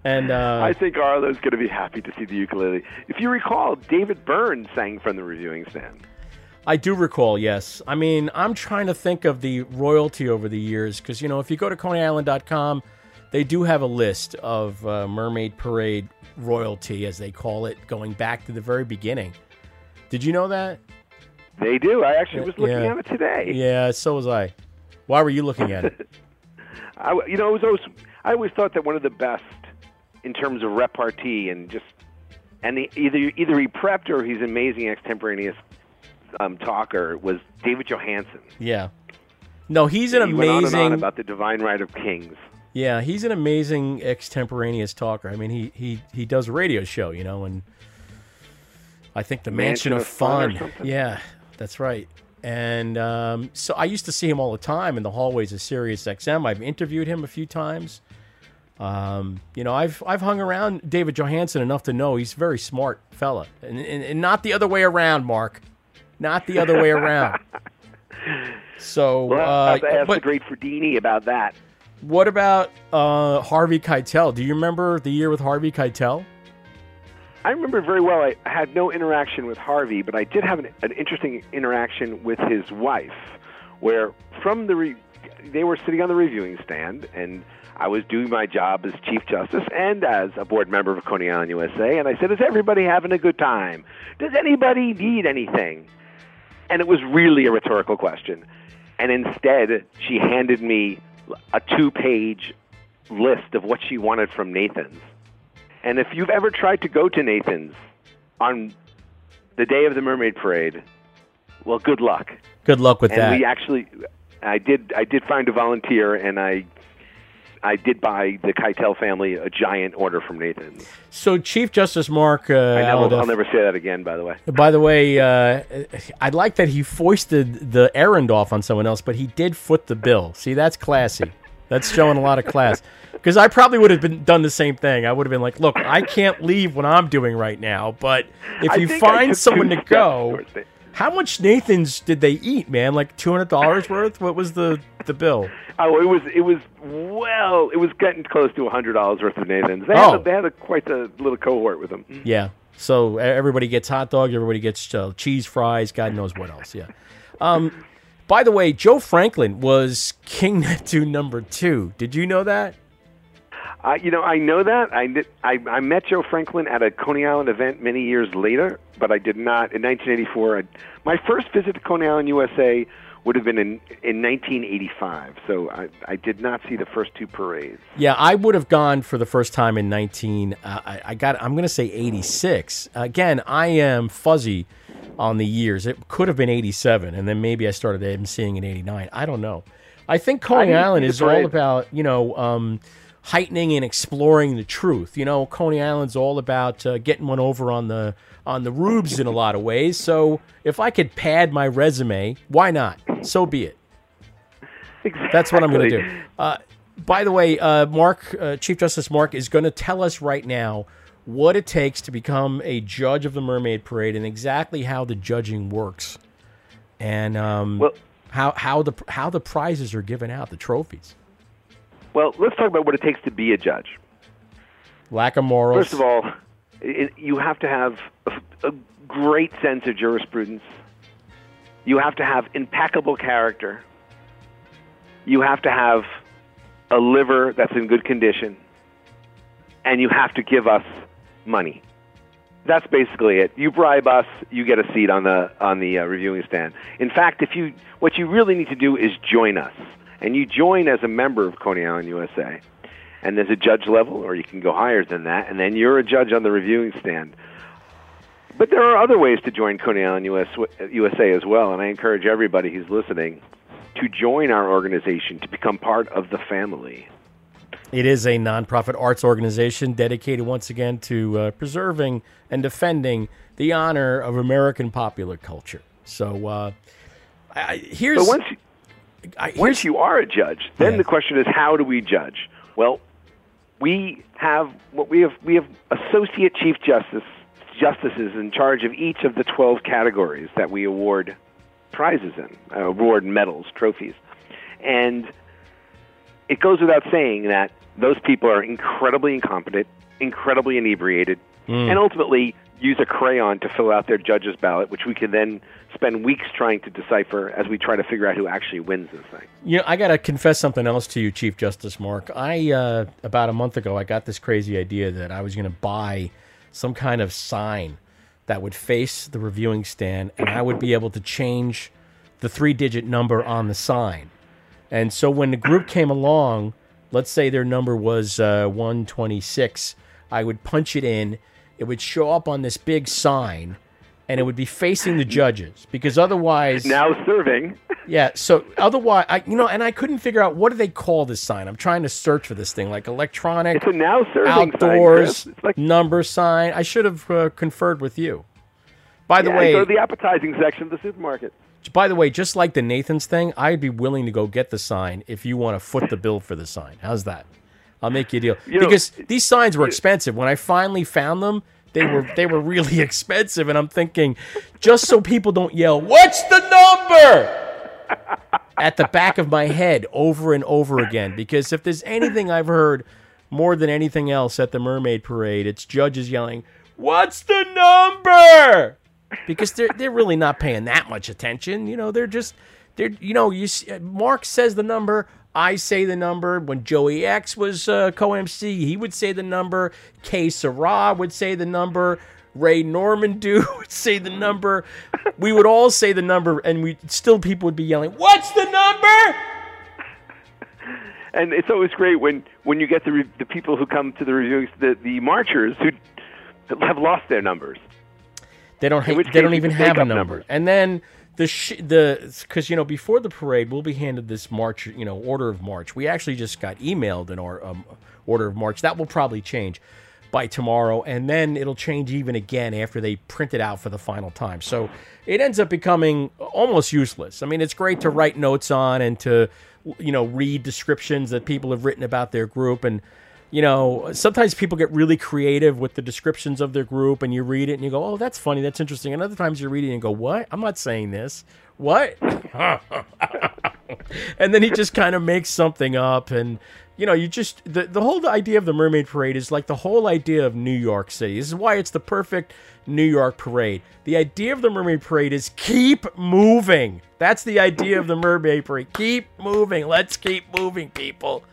And uh I think Arlo's going to be happy to see the ukulele. If you recall, David Byrne sang from the reviewing stand. I do recall, yes. I mean, I'm trying to think of the royalty over the years because, you know, if you go to ConeyIsland.com, they do have a list of uh, Mermaid Parade royalty, as they call it, going back to the very beginning. Did you know that? They do. I actually was looking Yeah. at it today. Yeah, so was I. Why were you looking at it? I, you know, it was always, I always thought that one of the best in terms of repartee and just and the, either either he prepped or he's an amazing extemporaneous um, talker was David Johansen. yeah. No, he's an he went on and on amazing. about the divine right of kings. Yeah, he's an amazing extemporaneous talker. I mean, he he he does a radio show, you know, and I think the Mansion, of Fun. or something? yeah, that's right. And um, so I used to see him all the time in the hallways of Sirius XM. I've interviewed him a few times. Um, you know, I've I've hung around David Johansen enough to know he's a very smart fella, and, and, and not the other way around, Mark. Not the other way around. So, Well, uh, have to ask but the great Ferdini about that. what about uh, Harvey Keitel? Do you remember the year with Harvey Keitel? I remember very well. I had no interaction with Harvey, but I did have an, an interesting interaction with his wife, where from the re- they were sitting on the reviewing stand, and I was doing my job as Chief Justice and as a board member of Coney Island USA, and I said, "Is everybody having a good time? Does anybody need anything?" And it was really a rhetorical question, and instead she handed me a two-page list of what she wanted from Nathan's. And if you've ever tried to go to Nathan's on the day of the Mermaid Parade, well, good luck. Good luck with and that. we actually, I did, I did find a volunteer, and I, I did buy the Keitel family a giant order from Nathan. So Chief Justice Mark uh, I know, I'll never say that again. By the way, By the way, uh, I like that he foisted the errand off on someone else, but he did foot the bill. See, that's classy. That's showing a lot of class. Because I probably would have been done the same thing. I would have been like, "Look, I can't leave what I'm doing right now, but if I you find someone to go, it. How much Nathan's did they eat, man? Like two hundred dollars worth? What was the the bill? Oh, it was it was well, it was getting close to a hundred dollars worth of Nathan's. They Oh. had a, they had a, quite a little cohort with them. Yeah. So everybody gets hot dog. Everybody gets uh, cheese fries. God knows what else. Yeah. Um, by the way, Joe Franklin was King Neptune number two. Did you know that? Uh, you know, I know that. I, did, I I met Joe Franklin at a Coney Island event many years later, but I did not in 1984. I, my first visit to Coney Island, USA, would have been in in 1985. So I I did not see the first two parades. Yeah, I would have gone for the first time in 19. Uh, I, I got. I'm going to say 86. Again, I am fuzzy on the years. It could have been 87, and then maybe I started emceeing in 89. I don't know. I think Coney didn't Island is all about you know um, heightening and exploring the truth. You know, Coney Island's all about uh, getting one over on the on the rubes in a lot of ways. So if I could pad my resume, why not? So be it. That's what I'm going to do. Uh, by the way, uh, Mark, uh, Chief Justice Mark, is going to tell us right now what it takes to become a judge of the Mermaid Parade and exactly how the judging works, and um, how how the how the prizes are given out, the trophies. Well, let's talk about what it takes to be a judge. Lack of morals. First of all, it, you have to have a, a great sense of jurisprudence. You have to have impeccable character. You have to have a liver that's in good condition. And you have to give us money. That's basically it. You bribe us, you get a seat on the on the uh, reviewing stand. In fact, if you what you really need to do is join us, and you join as a member of Coney Island USA, and there's a judge level, or you can go higher than that, and then you're a judge on the reviewing stand. But there are other ways to join Coney Island US, USA as well, and I encourage everybody who's listening to join our organization to become part of the family. It is a nonprofit arts organization dedicated once again to uh, preserving and defending the honor of American popular culture. So uh, I, here's But once I, once you are a judge, then the question is how do we judge? Well, we have what we have we have associate chief justice justices in charge of each of the 12 categories that we award prizes in, uh, award medals, trophies. And it goes without saying that those people are incredibly incompetent, incredibly inebriated, Mm. and ultimately use a crayon to fill out their judge's ballot, which we can then spend weeks trying to decipher as we try to figure out who actually wins this thing. You know, I got to confess something else to you, Chief Justice Mark. I uh, about a month ago, I got this crazy idea that I was going to buy some kind of sign that would face the reviewing stand, and I would be able to change the three-digit number on the sign. And so when the group came along, let's say their number was uh, 126, I would punch it in. It would show up on this big sign, and it would be facing the judges because otherwise now serving. Yeah, so otherwise, I you know, and I couldn't figure out what do they call this sign. I'm trying to search for this thing, like electronic. It's a now serving sign, outdoors number sign. I should have uh, conferred with you. By the Yeah, way, go to the appetizing section of the supermarket. by the way, just like the Nathan's thing, I'd be willing to go get the sign if you want to foot the bill for the sign. How's that? I'll make you a deal You know- because these signs were expensive. When I finally found them, they were they were really expensive, and I'm thinking, just so people don't yell, "What's the number?" at the back of my head over and over again. Because if there's anything I've heard more than anything else at the Mermaid Parade, it's judges yelling, "What's the number?" Because they're they're really not paying that much attention. You know, they're just they're you know you s- Mark says the number. I say the number. When Joey X was uh, co-MC, he would say the number. Kay Sarah would say the number. Ray Norman do would say the number. We would all say the number, and we still people would be yelling, "What's the number?" And it's always great when, when you get the re- the people who come to the reviewing the the marchers who have lost their numbers. They don't. Ha- they don't even have a number. numbers. And then the sh- the because you know before the parade we'll be handed this march you know order of march. We actually just got emailed an or, um, order of march that will probably change by tomorrow, and then it'll change even again after they print it out for the final time. So it ends up becoming almost useless. I mean, it's great to write notes on and to you know read descriptions that people have written about their group and you know, sometimes people get really creative with the descriptions of their group, and you read it and you go, "Oh, that's funny, that's interesting." And other times you read it and go, "What? I'm not saying this. What?" and then he just kind of makes something up, and you know, you just the the whole idea of the Mermaid Parade is like the whole idea of New York City. This is why it's the perfect New York parade. The idea of the Mermaid Parade is keep moving. That's the idea of the Mermaid Parade. Keep moving. Let's keep moving, people.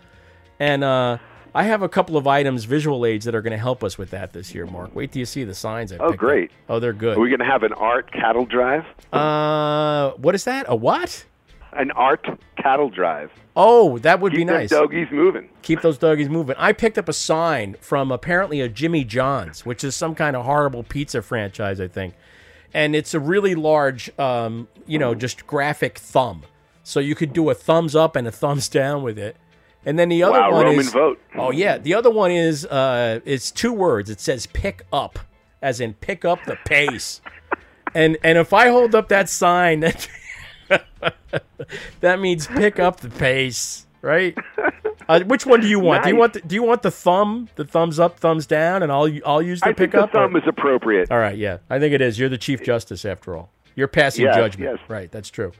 And uh, I have a couple of items, visual aids, that are going to help us with that this year, Mark. Wait till you see the signs I Oh, picked up. great. Oh, they're good. Are we going to have an art cattle drive? Uh, what is that? A what? An art cattle drive. Oh, that would be Keep them nice. doggies moving. Keep those doggies moving. I picked up a sign from apparently a Jimmy John's, which is some kind of horrible pizza franchise, I think. And it's a really large, um, you know, just graphic thumb. So you could do a thumbs up and a thumbs down with it. And then the other Wow, one Roman is vote. Oh yeah, the other one is uh, it's two words. It says pick up, as in pick up the pace. and and if I hold up that sign, that that means pick up the pace, right? Uh, which one do you want? Do you want the, do you want the thumb, the thumbs up, thumbs down, and I'll I'll use the I think the pickup? or- thumb is appropriate. All right, yeah, I think it is. You're the chief justice after all. You're passing Yes, judgment, yes. right? That's true.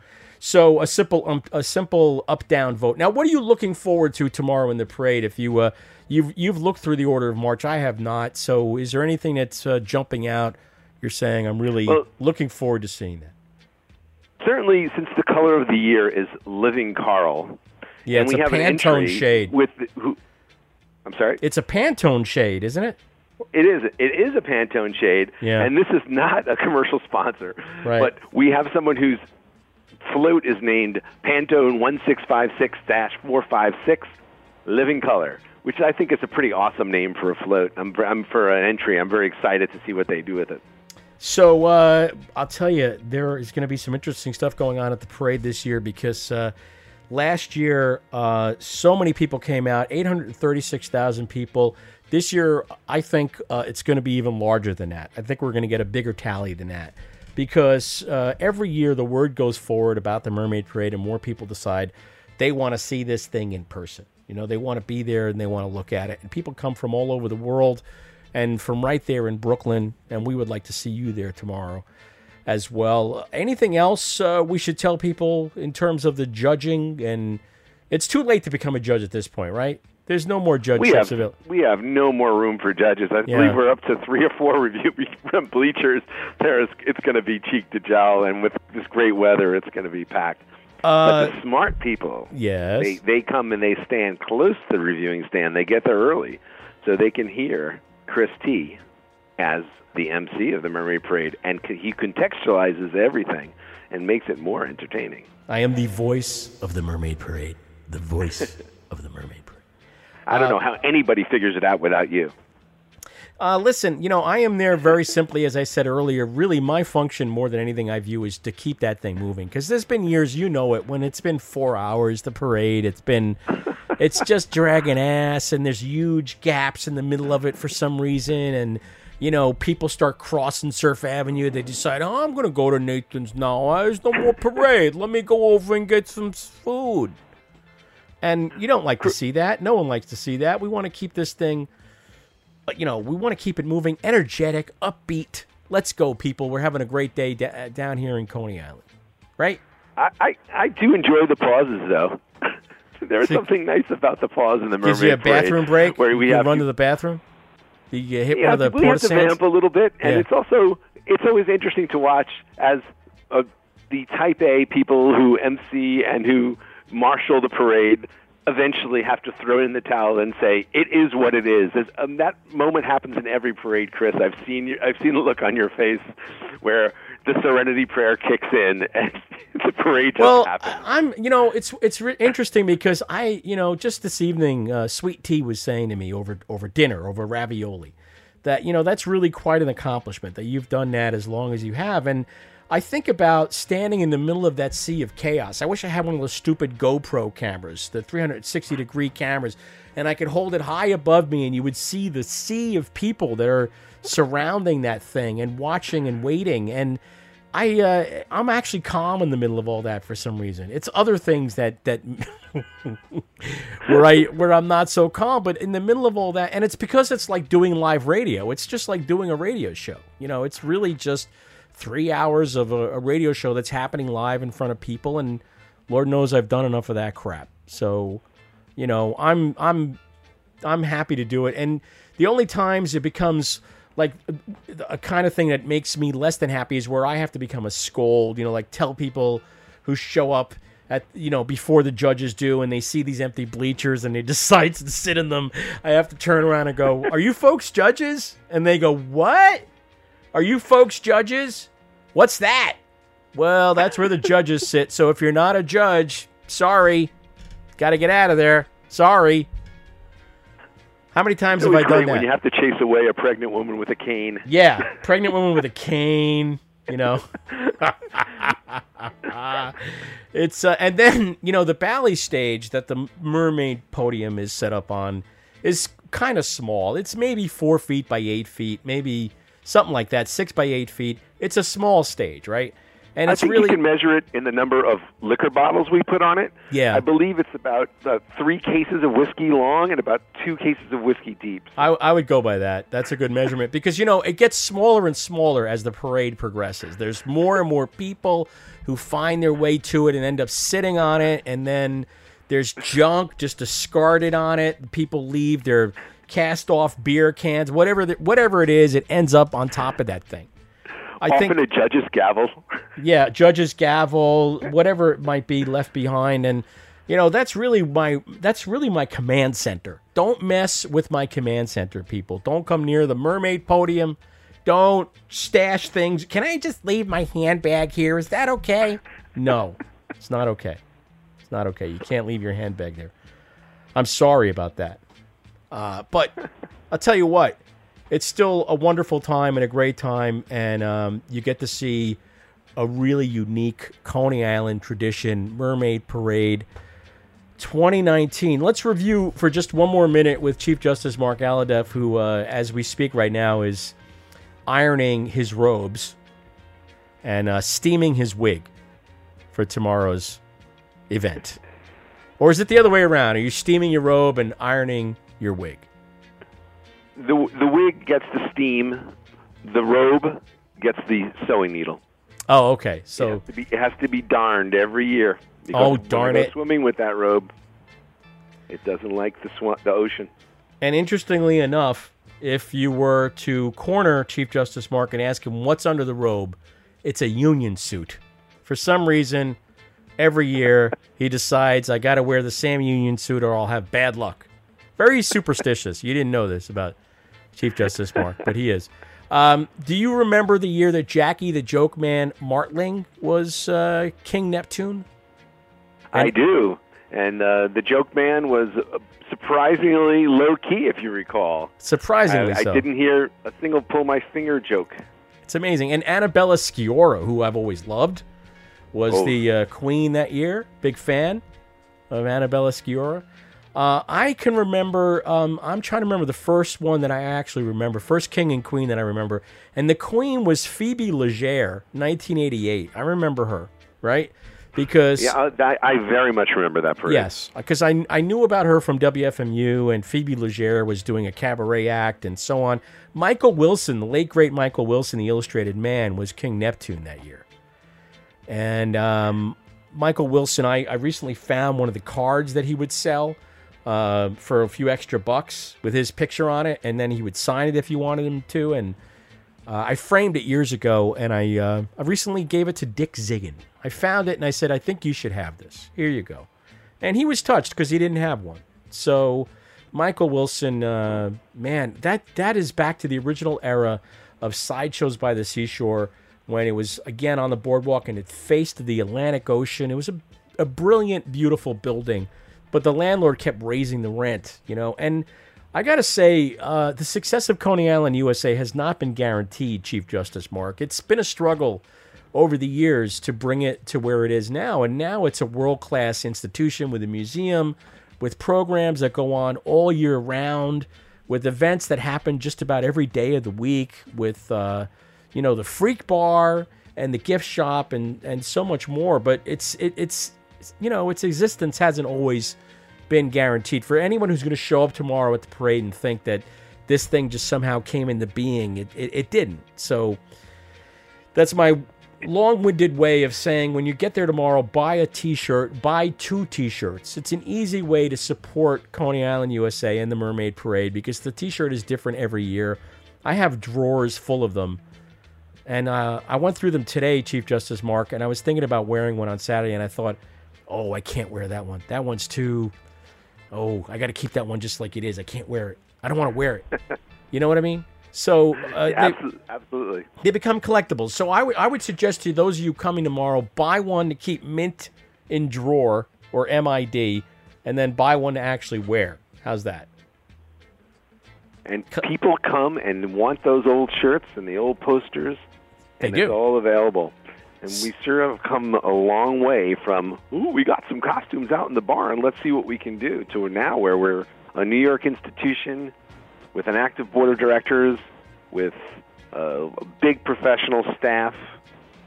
So a simple um, a simple up down vote. Now, what are you looking forward to tomorrow in the parade? If you uh, you've you've looked through the order of march, I have not. So is there anything that's uh, jumping out? You're saying I'm really Well- looking forward to seeing that. Certainly, since the color of the year is Living Coral, Yeah, it's we a have Pantone shade. with the, who. I'm sorry. It's a Pantone shade, isn't it? It is. It is a Pantone shade, Yeah. and this is not a commercial sponsor. Right. But we have someone whose float is named Pantone 1656 456 Living Coral, which I think is a pretty awesome name for a float. I'm, I'm for an entry. I'm very excited to see what they do with it. So uh, I'll tell you, there is going to be some interesting stuff going on at the parade this year because uh, last year uh, so many people came out, eight hundred thirty-six thousand people. This year, I think uh, it's going to be even larger than that. I think we're going to get a bigger tally than that because uh, every year the word goes forward about the Mermaid Parade, and more people decide they want to see this thing in person. You know, they want to be there and they want to look at it. And people come from all over the world and from right there in Brooklyn, and we would like to see you there tomorrow as well. Anything else uh, we should tell people in terms of the judging? And it's too late to become a judge at this point, right? There's no more We judgeships have available. we have no more room for judges. I Yeah. believe we're up to three or four review bleachers. There is it's going to be cheek to jowl, and with this great weather, it's going to be packed. Uh, but the smart people, yes. they they come and they stand close to the reviewing stand. They get there early, so they can hear Chris T as the MC of the Mermaid Parade, and he contextualizes everything and makes it more entertaining. I am the voice of the Mermaid Parade. The voice of the Mermaid. I don't Uh, know how anybody figures it out without you. Uh, listen, you know, I am there very simply, as I said earlier. Really, my function more than anything I view is to keep that thing moving. Because there's been years, you know it, when it's been four hours, the parade, it's been, it's just dragging ass, and there's huge gaps in the middle of it for some reason, and you know, people start crossing Surf Avenue. They decide, oh, I'm going to go to Nathan's now. There's no more parade. Let me go over and get some food. And you don't like to see that. No one likes to see that. We want to keep this thing, uh, you know, we want to keep it moving, energetic, upbeat. Let's go, people. We're having a great day da- down here in Coney Island, right? I, I, I do enjoy the pauses, though. There's something nice about the pause in the Mermaid Gives you a bathroom break where we you have run to, to the bathroom. Do you hit yeah, one of the we have to sands? vamp a little bit, and Yeah. it's also it's always interesting to watch as uh, the Type A people who MC and who marshal the parade eventually have to throw in the towel and say it is what it is. Um, that moment happens in every parade, Chris. I've seen you, I've seen the look on your face where the Serenity Prayer kicks in and the parade just well, happens. I'm, you know, it's it's re- interesting because I, you know, just this evening, uh, Sweet Tea was saying to me over over dinner over ravioli, that you know that's really quite an accomplishment that you've done that as long as you have, and I think about standing in the middle of that sea of chaos. I wish I had one of those stupid GoPro cameras, the 360 degree cameras, and I could hold it high above me, and you would see the sea of people that are surrounding that thing and watching and waiting and. I uh, I'm actually calm in the middle of all that for some reason. It's other things that that where I where I'm not so calm, but in the middle of all that, and it's because it's like doing live radio. It's just like doing a radio show. You know, it's really just three hours of a, a radio show that's happening live in front of people, and Lord knows I've done enough of that crap. So, you know, I'm I'm I'm happy to do it. And the only times it becomes like a kind of thing that makes me less than happy is where I have to become a scold, you know, like tell people who show up at you know before the judges do and they see these empty bleachers and they decide to sit in them. I have to turn around and go, "Are you folks judges?" And they go, "What? Are you folks judges? What's that?" Well, that's where the judges sit. So if you're not a judge, sorry. Got to get out of there. Sorry. How many times have I done that? when you have to chase away a pregnant woman with a cane. Yeah, pregnant woman with a cane, you know. it's uh, and then you know the ballet stage that the mermaid podium is set up on is kind of small. It's maybe four feet by eight feet, maybe something like that, six by eight feet. It's a small stage, right? and I it's think really you can measure it in the number of liquor bottles we put on it. Yeah. I believe it's about uh, three cases of whiskey long and about two cases of whiskey deep. I, I would go by that. That's a good measurement because you know it gets smaller and smaller as the parade progresses. There's more and more people who find their way to it and end up sitting on it, and then there's junk just discarded on it. People leave their cast off beer cans, whatever the, whatever it is, it ends up on top of that thing. I Often think a judge's gavel. yeah, judge's gavel, whatever it might be left behind and you know, that's really my that's really my command center. Don't mess with my command center, people. Don't come near the mermaid podium. Don't stash things. Can I just leave my handbag here? Is that okay? No. It's not okay. It's not okay. You can't leave your handbag there. I'm sorry about that. Uh, but I'll tell you what, it's still a wonderful time and a great time, and um, you get to see a really unique Coney Island tradition, Mermaid Parade 2019. Let's review for just one more minute with Chief Justice Mark Alhadeff, who, uh, as we speak right now, is ironing his robes and uh, steaming his wig for tomorrow's event. Or is it the other way around? Are you steaming your robe and ironing your wig? The the wig gets the steam, the robe gets the sewing needle. Oh, okay. So it has to be, it has to be darned every year. Oh, darn it. Swimming with that robe, it doesn't like the swan, the ocean. And interestingly enough, if you were to corner Chief Justice Mark and ask him what's under the robe, it's a union suit. For some reason, every year he decides I got to wear the same union suit or I'll have bad luck. Very superstitious. You didn't know this about Chief Justice Mark, but he is. Um, do you remember the year that Jackie the Joke Man Martling was uh, King Neptune? I do. And uh, the joke man was surprisingly low key, if you recall. Surprisingly I, so. I didn't hear a single pull my finger joke. It's amazing. And Annabella Sciorra, who I've always loved, was Oh. the uh, queen that year. Big fan of Annabella Sciorra. Uh, I can remember. Um, I'm trying to remember the first one that I actually remember. First king and queen that I remember, and the queen was Phoebe Legere, 1988. I remember her, right? Because Yeah, I, I very much remember that parade. Yes, because I, I knew about her from WFMU, and Phoebe Legere was doing a cabaret act and so on. Michael Wilson, the late great Michael Wilson, the Illustrated Man, was King Neptune that year. And um, Michael Wilson, I, I recently found one of the cards that he would sell uh, for a few extra bucks with his picture on it, and then he would sign it if you wanted him to. And uh, I framed it years ago, and I uh, I recently gave it to Dick Zigun. I found it, and I said, I think you should have this. Here you go. And he was touched because he didn't have one. So Michael Wilson, uh, man, that that is back to the original era of sideshows by the seashore when it was again on the boardwalk and it faced the Atlantic Ocean. It was a, a brilliant, beautiful building, but the landlord kept raising the rent, you know. And I got to say, uh, the success of Coney Island, USA, has not been guaranteed, Chief Justice Mark. It's been a struggle over the years to bring it to where it is now. And now it's a world class institution with a museum, with programs that go on all year round, with events that happen just about every day of the week, with, uh, you know, the freak bar and the gift shop and, and so much more. But it's, it, it's, you know, its existence hasn't always been guaranteed. For anyone who's going to show up tomorrow at the parade and think that this thing just somehow came into being, it, it, it didn't. So that's my long-winded way of saying when you get there tomorrow buy a t-shirt buy two t-shirts it's an easy way to support coney island usa and the mermaid parade because the t-shirt is different every year i have drawers full of them and uh, i went through them today chief justice mark and i was thinking about wearing one on saturday and i thought oh i can't wear that one that one's too oh i got to keep that one just like it is i can't wear it i don't want to wear it you know what i mean so uh, they- absolutely. they become collectibles. So I would would suggest to those of you coming tomorrow, buy one to keep mint in drawer or MID, and then buy one to actually wear. How's that? And people come and want those old shirts and the old posters. They and do. It's all available. And we sure have come a long way from, ooh, we got some costumes out in the barn. Let's see what we can do, to now where we're a New York institution with an active board of directors, with a big professional staff,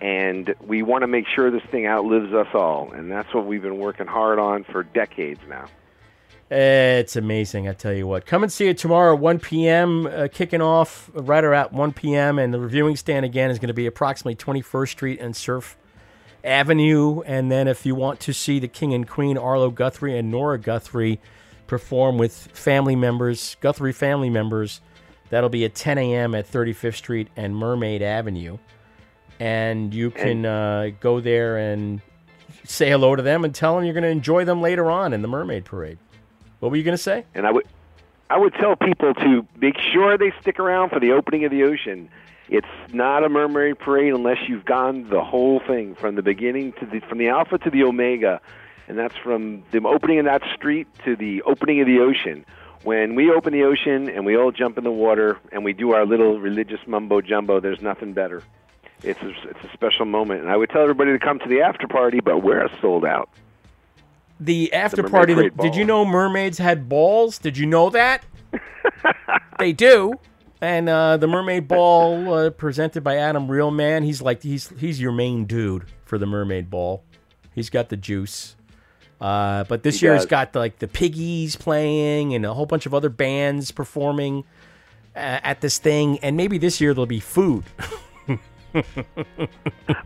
and we want to make sure this thing outlives us all, and that's what we've been working hard on for decades now. It's amazing, I tell you what. Come and see it tomorrow 1 p.m., uh, kicking off right around 1 p.m., and the reviewing stand again is going to be approximately 21st Street and Surf Avenue. And then if you want to see the King and Queen, Arlo Guthrie and Nora Guthrie, perform with family members, Guthrie family members, that'll be at 10 a.m. at 35th Street and Mermaid Avenue. And you can uh, go there and say hello to them and tell them you're going to enjoy them later on in the Mermaid Parade. What were you going to say? And I would, I would tell people to make sure they stick around for the opening of the ocean. It's not a mermaid parade unless you've gone the whole thing from the beginning to the from the alpha to the omega, and that's from the opening of that street to the opening of the ocean. When we open the ocean and we all jump in the water and we do our little religious mumbo jumbo, there's nothing better. It's a, it's a special moment, and I would tell everybody to come to the after party, but we're sold out. The after Mermaid party. Parade Did you know mermaids had balls? Did you know that? they do. And uh, the mermaid ball uh, presented by Adam Realman. He's like he's he's your main dude for the mermaid ball. He's got the juice. Uh, but this He year he's does. got like the piggies playing and a whole bunch of other bands performing uh, at this thing. And maybe this year there'll be food.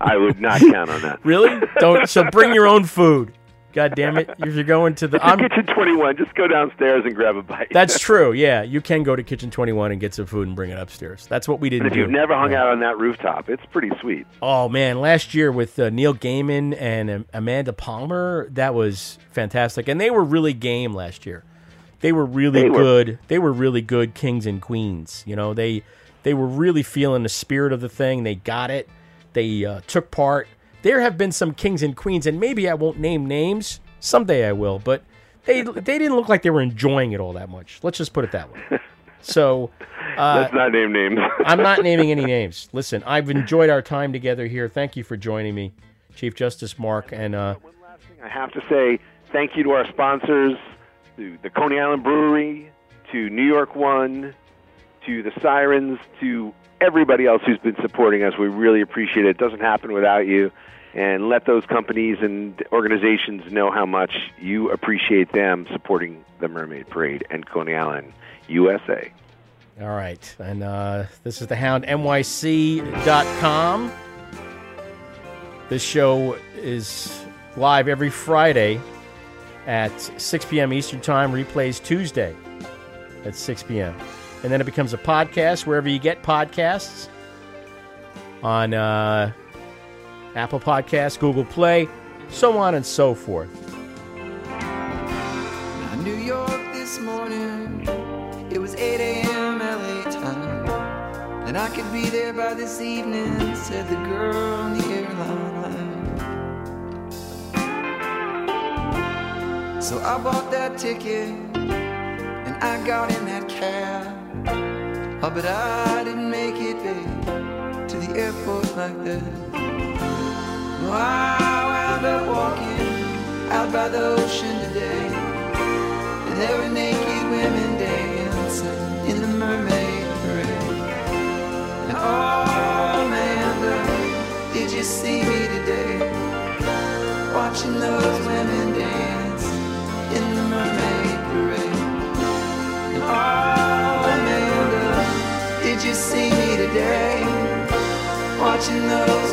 I would not count on that. Really? Don't. So bring your own food. God damn it! If you're going to the, I'm, Kitchen 21. Just go downstairs and grab a bite. That's true. Yeah, you can go to Kitchen Twenty One and get some food and bring it upstairs. That's what we didn't if do. you've never hung Yeah. out on that rooftop, it's pretty sweet. Oh man, last year with uh, Neil Gaiman and um, Amanda Palmer, that was fantastic, and they were really game last year. They were really They were. good. They were really good kings and queens. You know, they they were really feeling the spirit of the thing. They got it. They uh, took part. There have been some kings and queens, and maybe I won't name names. Someday I will, but they they didn't look like they were enjoying it all that much. Let's just put it that way. So. Uh, Let's not name names. I'm not naming any names. Listen, I've enjoyed our time together here. Thank you for joining me, Chief Justice Mark. And uh, I have to say thank you to our sponsors, to the Coney Island Brewery, to New York One, to the Sirens, to everybody else who's been supporting us. We really appreciate it. It doesn't happen without you. And let those companies and organizations know how much you appreciate them supporting the Mermaid Parade and Coney Island, USA. all right, and uh, this is the Hound NYC.com. This show is live every Friday at 6 p.m. Eastern Time. Replays Tuesday at 6 p.m. And then it becomes a podcast wherever you get podcasts on uh, Apple Podcasts, Google Play, so on and so forth. New York this morning, it was 8 a.m. LA time. And I could be there by this evening, said the girl on the airline line. So I bought that ticket, and I got in that cab. Oh, but I didn't make it, babe, to the airport like that. No, I wound up walking out by the ocean today. And there were naked women dancing in the mermaid parade. And oh, Amanda, did you see me today? Watching those women dance in the mermaid parade. And oh, today? Watching those